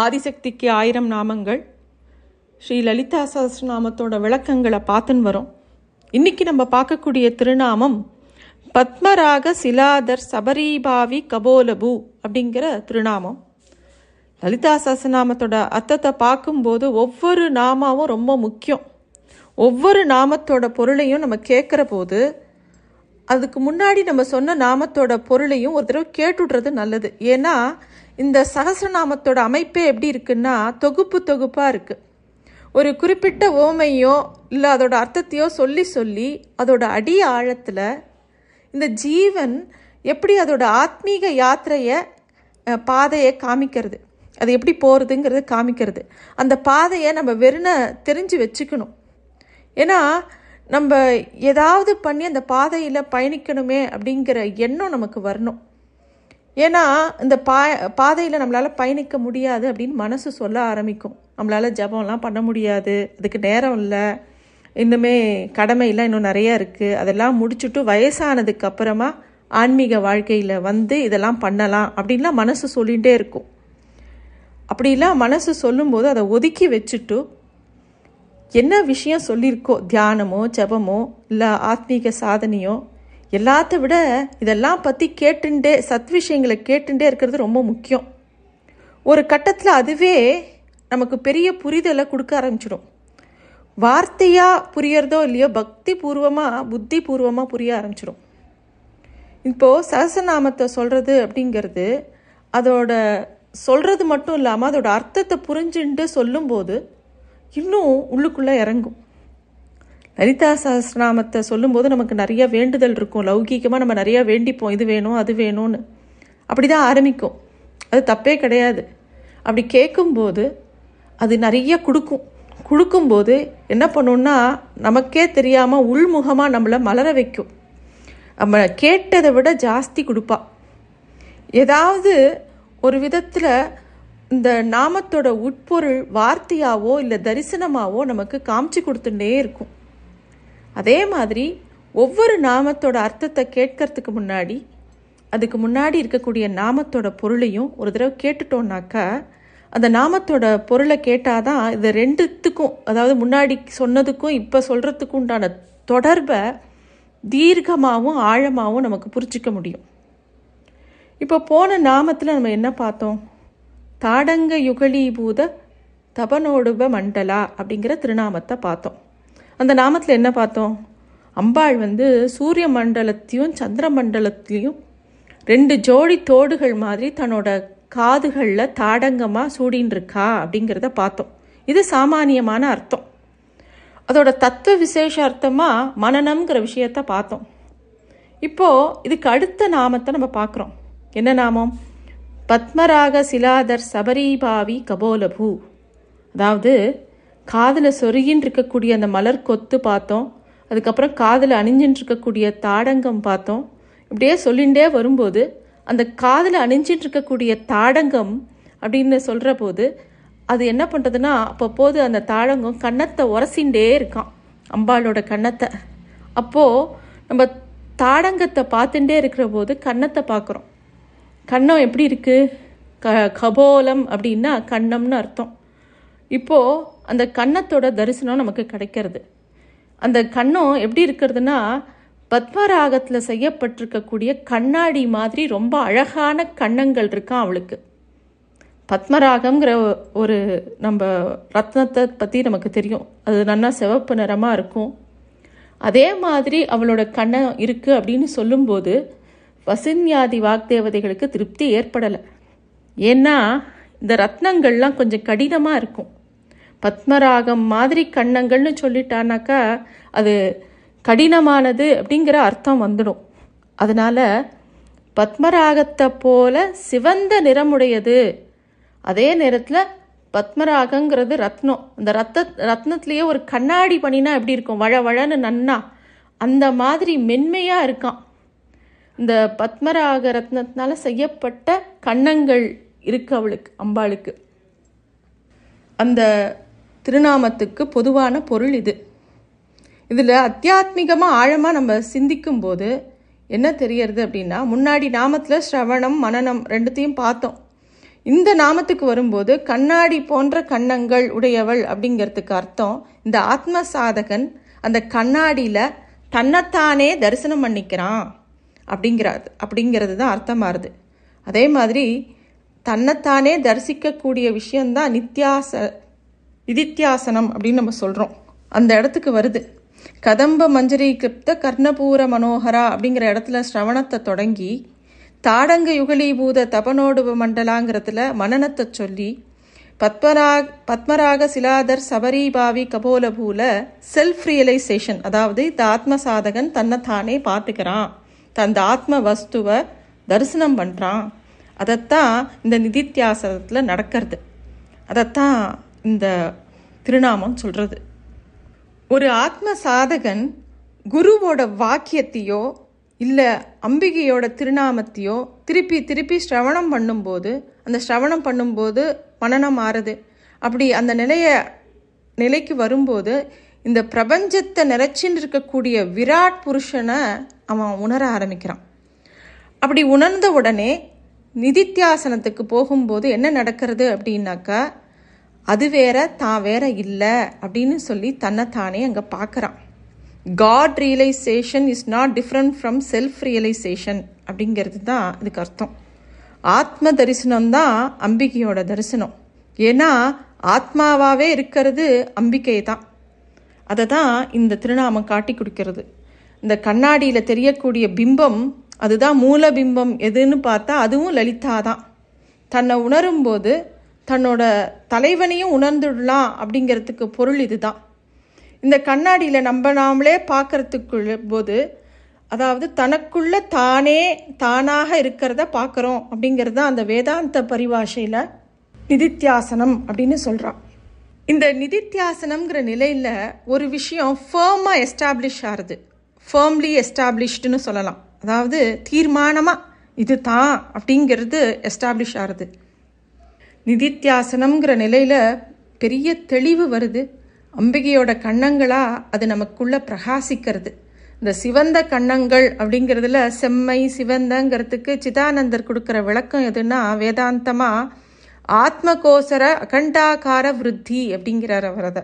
ஆதிசக்திக்கு ஆயிரம் நாமங்கள். ஸ்ரீ லலிதா சஹஸ்ரநாமத்தோட விளக்கங்களை பார்த்துன்னு வரோம். இன்னைக்கு நம்ம பார்க்கக்கூடிய திருநாமம் பத்மராக சிலாதர் சபரீபாவி கபோலபு அப்படிங்கிற திருநாமம். லலிதா சஹஸ்ரநாமத்தோட அர்த்தத்தை பார்க்கும்போது ஒவ்வொரு நாமாவும் ரொம்ப முக்கியம். ஒவ்வொரு நாமத்தோட பொருளையும் நம்ம கேட்குற போது அதுக்கு முன்னாடி நம்ம சொன்ன நாமத்தோட பொருளையும் ஒரு தடவை கேட்டுடுறது நல்லது. ஏன்னா இந்த சகசிரநாமத்தோட அமைப்பே எப்படி இருக்குன்னா தொகுப்பு தொகுப்பாக இருக்குது ஒரு குறிப்பிட்ட ஓமையோ இல்லை அதோட அர்த்தத்தையோ சொல்லி சொல்லி அதோட அடி ஆழத்தில் இந்த ஜீவன் எப்படி அதோட ஆத்மீக யாத்திரையை பாதையை காமிக்கிறது. அது எப்படி போகிறதுங்கிறது காமிக்கிறது. அந்த பாதையை நம்ம வெறுன தெரிஞ்சு வச்சுக்கணும். ஏன்னா நம்ம ஏதாவது பண்ணி அந்த பாதையில் பயணிக்கணுமே அப்படிங்கிற எண்ணம் நமக்கு வரணும். ஏன்னா இந்த பா பாதையில் நம்மளால் பயணிக்க முடியாது அப்படின்னு மனசு சொல்ல ஆரம்பிக்கும். நம்மளால் ஜபம்லாம் பண்ண முடியாது. அதுக்கு நேரம் இல்லை. இன்னுமே கடமையெல்லாம் இன்னும் நிறையா இருக்குது அதெல்லாம் முடிச்சுட்டு வயசானதுக்கு அப்புறமா ஆன்மீக வாழ்க்கையில் வந்து இதெல்லாம் பண்ணலாம் அப்படின்லாம் மனசு சொல்லிகிட்டே இருக்கும். அப்படிலாம் மனசு சொல்லும்போது அதை ஒதுக்கி வச்சுட்டு என்ன விஷயம் சொல்லியிருக்கோ? தியானமோ ஜபமோ இல்லை ஆத்மீக சாதனையோ எல்லாத்த விட இதெல்லாம் பற்றி கேட்டுண்டே சத் விஷயங்களை கேட்டுண்டே இருக்கிறது ரொம்ப முக்கியம். ஒரு கட்டத்தில் அதுவே நமக்கு பெரிய புரிதலை கொடுக்க ஆரம்பிச்சிடும். வார்த்தையாக புரியறதோ இல்லையோ பக்தி பூர்வமாக புத்தி பூர்வமாக புரிய ஆரம்பிச்சிடும். இப்போது சகசநாமத்தை சொல்கிறது அப்படிங்கிறது அதோட சொல்கிறது மட்டும் இல்லாமல் அதோட அர்த்தத்தை புரிஞ்சுட்டு சொல்லும்போது இன்னும் உள்ளுக்குள்ளே இறங்கும். லலிதா சஹஸ்ரநாமத்தை சொல்லும்போது நமக்கு நிறைய வேண்டுதல் இருக்கும். லௌகீகமாக நம்ம நிறையா வேண்டிப்போம். இது வேணும் அது வேணும்னு. அப்படி தான் ஆரம்பிக்கும். அது தப்பே கிடையாது. அப்படி கேட்கும்போது அது நிறைய கொடுக்கும். கொடுக்கும்போது என்ன பண்ணுன்னா நமக்கே தெரியாமல் உள்முகமாக நம்மளை மலர வைக்கும். நம்ம கேட்டதை விட ஜாஸ்தி கொடுப்பா. ஏதாவது ஒரு விதத்தில் இந்த நாமத்தோட உட்பொருள் வார்த்தையாவோ இல்லை தரிசனமாவோ நமக்கு காமிச்சு கொடுத்துட்டே இருக்கும். அதே மாதிரி ஒவ்வொரு நாமத்தோட அர்த்தத்தை கேட்கறதுக்கு முன்னாடி அதுக்கு முன்னாடி இருக்கக்கூடிய நாமத்தோட பொருளையும் ஒரு தடவை கேட்டுட்டோம்னாக்கா அந்த நாமத்தோட பொருளை கேட்டாதான் இது ரெண்டுத்துக்கும் அதாவது முன்னாடி சொன்னதுக்கும் இப்போ சொல்கிறதுக்கும் உண்டான தொடர்பை தீர்க்கமாகவும் ஆழமாகவும் நமக்கு புரிஞ்சிக்க முடியும். இப்போ போன நாமத்தில் நம்ம என்ன பார்த்தோம்? தாடங்க யுகலீபூத தபனோடுப மண்டலா அப்படிங்கிற திருநாமத்தை பார்த்தோம். அந்த நாமத்தில் என்ன பார்த்தோம்? அம்பாள் வந்து சூரிய மண்டலத்தையும் சந்திர மண்டலத்திலையும் ரெண்டு ஜோடி தோடுகள் மாதிரி தன்னோட காதுகளில் தாடங்கமாக சூடின்னு இருக்கா அப்படிங்கிறத பார்த்தோம். இது சாமானியமான அர்த்தம். அதோட தத்துவ விசேஷ அர்த்தமாக மனநம்ங்கிற விஷயத்த பார்த்தோம். இப்போது இதுக்கு அடுத்த நாமத்தை நம்ம பார்க்குறோம். என்ன நாமம்? பத்மராக சிலாதர் சபரிபாவி கபோலபூ. அதாவது காதில் சொருகின்னு இருக்கக்கூடிய அந்த மலர் கொத்து பார்த்தோம். அதுக்கப்புறம் காதில் அணிஞ்சின்னு இருக்கக்கூடிய தாடங்கம் பார்த்தோம். இப்படியே சொல்லிகிட்டே வரும்போது அந்த காதில் அணிஞ்சிட்டு இருக்கக்கூடிய தாடங்கம் அப்படின்னு சொல்கிற போது அது என்ன பண்ணுறதுன்னா அப்பப்போது அந்த தாடங்கம் கன்னத்தை உரசிண்டே இருக்கான் அம்பாளோட கன்னத்தை. அப்போது நம்ம தாடங்கத்தை பார்த்துட்டே இருக்கிற போது கன்னத்தை பார்க்குறோம். கன்னம் எப்படி இருக்குது க கபோலம் அப்படின்னா கன்னம்னு அர்த்தம். இப்போது அந்த கன்னத்தோட தரிசனம் நமக்கு கிடைக்கிறது. அந்த கன்னம் எப்படி இருக்கிறதுனா பத்மராகத்தில் செய்யப்பட்டிருக்கக்கூடிய கண்ணாடி மாதிரி ரொம்ப அழகான கன்னங்கள் இருக்கான் அவளுக்கு. பத்மராகம்ங்கிற ஒரு நம்ம ரத்னத்தை பற்றி நமக்கு தெரியும். அது நல்லா சிவப்பு நிறமாக இருக்கும். அதே மாதிரி அவளோட கண்ணம் இருக்குது அப்படின்னு சொல்லும்போது வசின்யாதி வாக்தேவதைகளுக்கு திருப்தி ஏற்படலை. ஏன்னா இந்த ரத்னங்கள்லாம் கொஞ்சம் கடினமாக இருக்கும். பத்மராகம் மாதிரி கண்ணங்கள்னு சொல்லிட்டானாக்கா அது கடினமானது அப்படிங்கிற அர்த்தம் வந்துடும். அதனால் பத்மராகத்தை போல சிவந்த நிறமுடையது. அதே நேரத்தில் பத்மராகங்கிறது ரத்னம். இந்த ரத்த ரத்னத்துலேயே ஒரு கண்ணாடி பண்ணினா எப்படி இருக்கும்? வழ வழன்னு நன்னா. அந்த மாதிரி மென்மையாக இருக்கான். இந்த பத்மராக ரத்னத்தினால செய்யப்பட்ட கன்னங்கள் இருக்கு அவளுக்கு அம்பாளுக்கு. அந்த திருநாமத்துக்கு பொதுவான பொருள் இது. இதில் அத்தியாத்மிகமாக ஆழமாக நம்ம சிந்திக்கும் போது என்ன தெரியறது அப்படின்னா முன்னாடி நாமத்தில் ஸ்ரவணம் மனநம் ரெண்டுத்தையும் பார்த்தோம். இந்த நாமத்துக்கு வரும்போது கண்ணாடி போன்ற கண்ணங்கள் உடையவள் அப்படிங்கிறதுக்கு அர்த்தம் இந்த ஆத்ம சாதகன் அந்த கண்ணாடியில் தன்னைத்தானே தரிசனம் பண்ணிக்கிறான் அப்படிங்கிறது அப்படிங்கிறது தான் அர்த்தமாகுது அதே மாதிரி தன்னைத்தானே தரிசிக்கக்கூடிய விஷயந்தான் நித்தியாச நிதித்தியாசனம் அப்படின்னு நம்ம சொல்கிறோம் அந்த இடத்துக்கு வருது. கதம்ப மஞ்சரி கிருப்த கர்ணபூர மனோகரா அப்படிங்கிற இடத்துல ஸ்ரவணத்தை தொடங்கி தாடங்க யுகலீபூத தபனோடுப மண்டலாங்கிறதுல மனநத்தை சொல்லி பத்மரா பத்மராக சிலாதர் சபரிபாவி கபோலபூல செல்ஃப் ரியலைசேஷன் அதாவது இந்த ஆத்ம சாதகன் தன்னைத்தானே பார்த்துக்கிறான். தந்த ஆத்ம வஸ்துவை தரிசனம் பண்ணுறான் அதைத்தான் இந்த நிதித்தியாசனத்தில் நடக்கிறது. அதைத்தான் இந்த திருநாமம் சொல்கிறது ஒரு ஆத்ம சாதகன் குருவோட வாக்கியத்தையோ இல்லை அம்பிகையோட திருநாமத்தையோ திருப்பி திருப்பி ஸ்ரவணம் பண்ணும்போது அந்த ஸ்ரவணம் பண்ணும்போது மனநம் மாறுது. அப்படி அந்த நிலைய நிலைக்கு வரும்போது இந்த பிரபஞ்சத்தை நிறைச்சின்னு இருக்கக்கூடிய விராட் புருஷனை அவன் உணர ஆரம்பிக்கிறான். அப்படி உணர்ந்த உடனே நிதித்தியாசனத்துக்கு போகும்போது என்ன நடக்கிறது அப்படின்னாக்கா அது வேற தான் வேற இல்லை அப்படின்னு சொல்லி தன்னைத்தானே அங்கே பார்க்குறான் god realisation is not different from self realisation அப்படிங்கிறது தான் இதுக்கு அர்த்தம். ஆத்ம தரிசனம் தான் அம்பிகையோட தரிசனம். ஏன்னா ஆத்மாவாகவே இருக்கிறது அம்பிக்கை தான். அதை தான் இந்த திருநாமம் காட்டி கொடுக்கிறது. இந்த கண்ணாடியில் தெரியக்கூடிய பிம்பம் அதுதான் மூல பிம்பம் எதுன்னு பார்த்தா அதுவும் லலிதா தான் தன்னை உணரும்போது தன்னோட தலைவனையும் உணர்ந்துடலாம் அப்படிங்கிறதுக்கு பொருள் இதுதான். இந்த கண்ணாடியில் நம்ம நாமளே பார்க்கறதுக்குள்ள போது அதாவது தனக்குள்ள தானே தானாக இருக்கிறத பார்க்குறோம் அப்படிங்கிறது தான் அந்த வேதாந்த பரிபாஷையில் நிதித்தியாசனம் அப்படின்னு சொல்கிறான் இந்த நிதித்தியாசனம்ங்கிற நிலையில் ஒரு விஷயம் ஃபேர்மாக எஸ்டாப்ளிஷ் ஆகுது ஃபேர்ம்லி எஸ்டாப்ளிஷ்டுன்னு சொல்லலாம். அதாவது தீர்மானமாக இது தான் அப்படிங்கிறது எஸ்டாப்ளிஷ் ஆகுது நிதித்தியாசனம்ங்கிற நிலையில் பெரிய தெளிவு வருது. அம்பிகையோட கண்ணங்களா அது நமக்குள்ள பிரகாசிக்கிறது. இந்த சிவந்த கண்ணங்கள் அப்படிங்கிறதுல செம்மை சிவந்தங்கிறதுக்கு சிதானந்தர் கொடுக்குற விளக்கம் எதுன்னா வேதாந்தமாக ஆத்மகோசர அகண்டாகார விருத்தி அப்படிங்கிறார் அவர் அதை.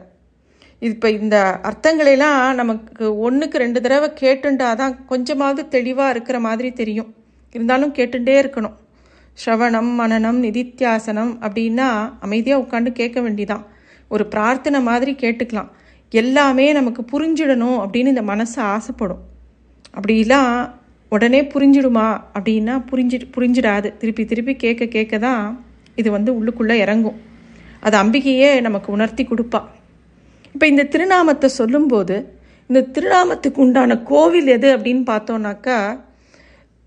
இப்போ இந்த அர்த்தங்களெல்லாம் நமக்கு ஒன்றுக்கு ரெண்டு தடவை கேட்டுண்டா தான் கொஞ்சமாவது தெளிவாக இருக்கிற மாதிரி தெரியும். இருந்தாலும் கேட்டுட்டே இருக்கணும். ஸ்ரவணம் மனநம் நிதித்தியாசனம் அப்படின்னா அமைதியாக உட்காந்து கேட்க வேண்டிதான். ஒரு பிரார்த்தனை மாதிரி கேட்டுக்கலாம். எல்லாமே நமக்கு புரிஞ்சிடணும் அப்படின்னு இந்த மனசு ஆசைப்படும். அப்படிலாம் உடனே புரிஞ்சிடுமா அப்படின்னா புரிஞ்சு புரிஞ்சிடாது. திருப்பி திருப்பி கேட்க கேட்க தான் இது வந்து உள்ளுக்குள்ளே இறங்கும். அது அம்பிகையே நமக்கு உணர்த்தி கொடுப்பா. இப்போ இந்த திருநாமத்தை சொல்லும்போது இந்த திருநாமத்துக்கு உண்டான கோவில் எது அப்படின்னு பார்த்தோன்னாக்கா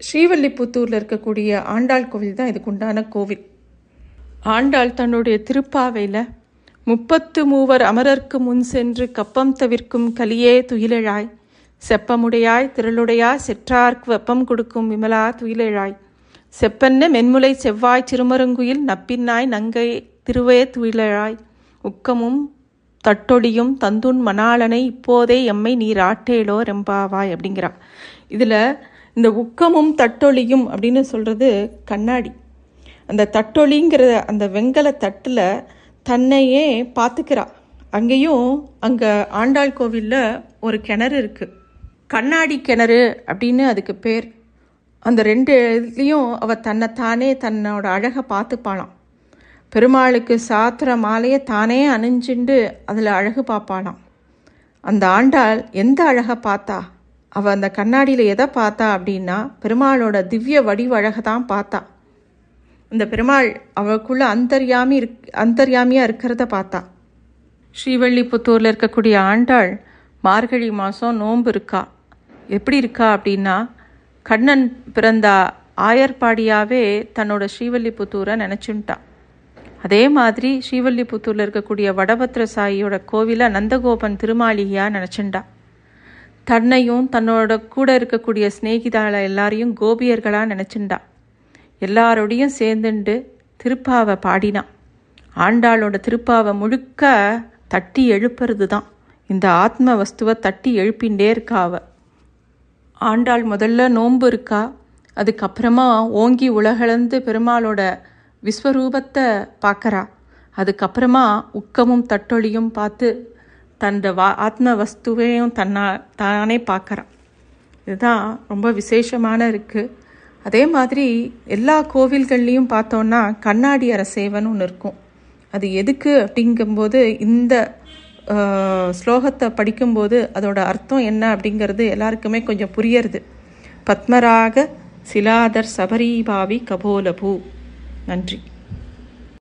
ஸ்ரீவல்லிபுத்தூரில் இருக்கக்கூடிய ஆண்டாள் கோவில் தான் இதுக்கு உண்டான கோவில். ஆண்டாள் தன்னுடைய திருப்பாவையில் முப்பத்து மூவர் அமரர்க்கு முன் சென்று கப்பம் தவிர்க்கும் கலியே துயிலழாய் செப்பமுடையாய் திரளுடையாய் செற்றார்க்கு வெப்பம் கொடுக்கும் விமலா துயிலழாய். செப்பன்ன மென்முலை செவ்வாய் சிறுமருங்குயில் நப்பின்னாய் நங்கை திருவே துயிலழாய். உக்கமும் தட்டொடியும் தந்துன் மணாளனை இப்போதே எம்மை நீர் ஆட்டேலோ ரெம்பாவாய் அப்படிங்கிறா இதில் இந்த உக்கமும் தட்டொழியும் அப்படின்னு சொல்கிறது கண்ணாடி. அந்த தட்டொலிங்கிற அந்த வெங்கல தட்டில் தன்னையே பார்த்துக்கிறா. அங்கேயும் அங்கே ஆண்டாள் கோவிலில் ஒரு கிணறு இருக்குது கண்ணாடி கிணறு அப்படின்னு அதுக்கு பேர். அந்த ரெண்டு இதுலேயும் அவள் தன்னைத்தானே தன்னோட அழகை பார்த்துப்பாளாம். பெருமாளுக்கு சாத்திர மாலையை தானே அணிஞ்சுண்டு அதில் அழகு பார்ப்பாளாம். அந்த ஆண்டாள் எந்த அழகை பார்த்தா? அவள் அந்த கண்ணாடியில் எதை பார்த்தா அப்படின்னா பெருமாளோட திவ்ய வடிவழகை தான் பார்த்தா. இந்த பெருமாள் அவளுக்குள்ள அந்தர்யாமி இருக் அந்தர்யாமியாக இருக்கிறத பார்த்தா. ஸ்ரீவள்ளிபுத்தூரில் இருக்கக்கூடிய ஆண்டாள் மார்கழி மாதம் நோன்பு இருக்கா? எப்படி இருக்கா அப்படின்னா கண்ணன் பிறந்த ஆயர்பாடியாகவே தன்னோட ஸ்ரீவல்லிபுத்தூரை நினச்சுட்டா. அதே மாதிரி ஸ்ரீவல்லிபுத்தூரில் இருக்கக்கூடிய வடபத்ர சாயியோட கோவிலை நந்தகோபன் திருமாளிகையாக நினச்சிண்டா தன்னையும் தன்னோட கூட இருக்கக்கூடிய சிநேகிதாள எல்லாரையும் கோபியர்களாக நினச்சிண்டா. எல்லாரோடையும் சேர்ந்துண்டு திருப்பாவை பாடினான் ஆண்டாளோட திருப்பாவை முழுக்க தட்டி எழுப்புறது தான் இந்த ஆத்ம வஸ்துவை தட்டி எழுப்பிண்டே இருக்கா அவ. ஆண்டாள் முதல்ல நோன்பு இருக்கா. அதுக்கப்புறமா ஓங்கி உலகளந்து பெருமாளோட விஸ்வரூபத்தை பார்க்கறா. அதுக்கப்புறமா உக்கமும் தட்டொழியும் பார்த்து தன்னோட வா ஆத்ம வஸ்துவையும் தன்னா தானே பார்க்குறான். இதுதான் ரொம்ப விசேஷமான இருக்குது அதே மாதிரி எல்லா கோவில்கள்லேயும் பார்த்தோன்னா கண்ணாடி அரசேவன் ஒன்று இருக்கும். அது எதுக்கு அப்படிங்கும்போது இந்த ஸ்லோகத்தை படிக்கும்போது அதோட அர்த்தம் என்ன அப்படிங்கிறது எல்லாருக்குமே கொஞ்சம் புரியறது. பத்மராக சிலாதர் சபரீபாவி கபோலபூ. நன்றி.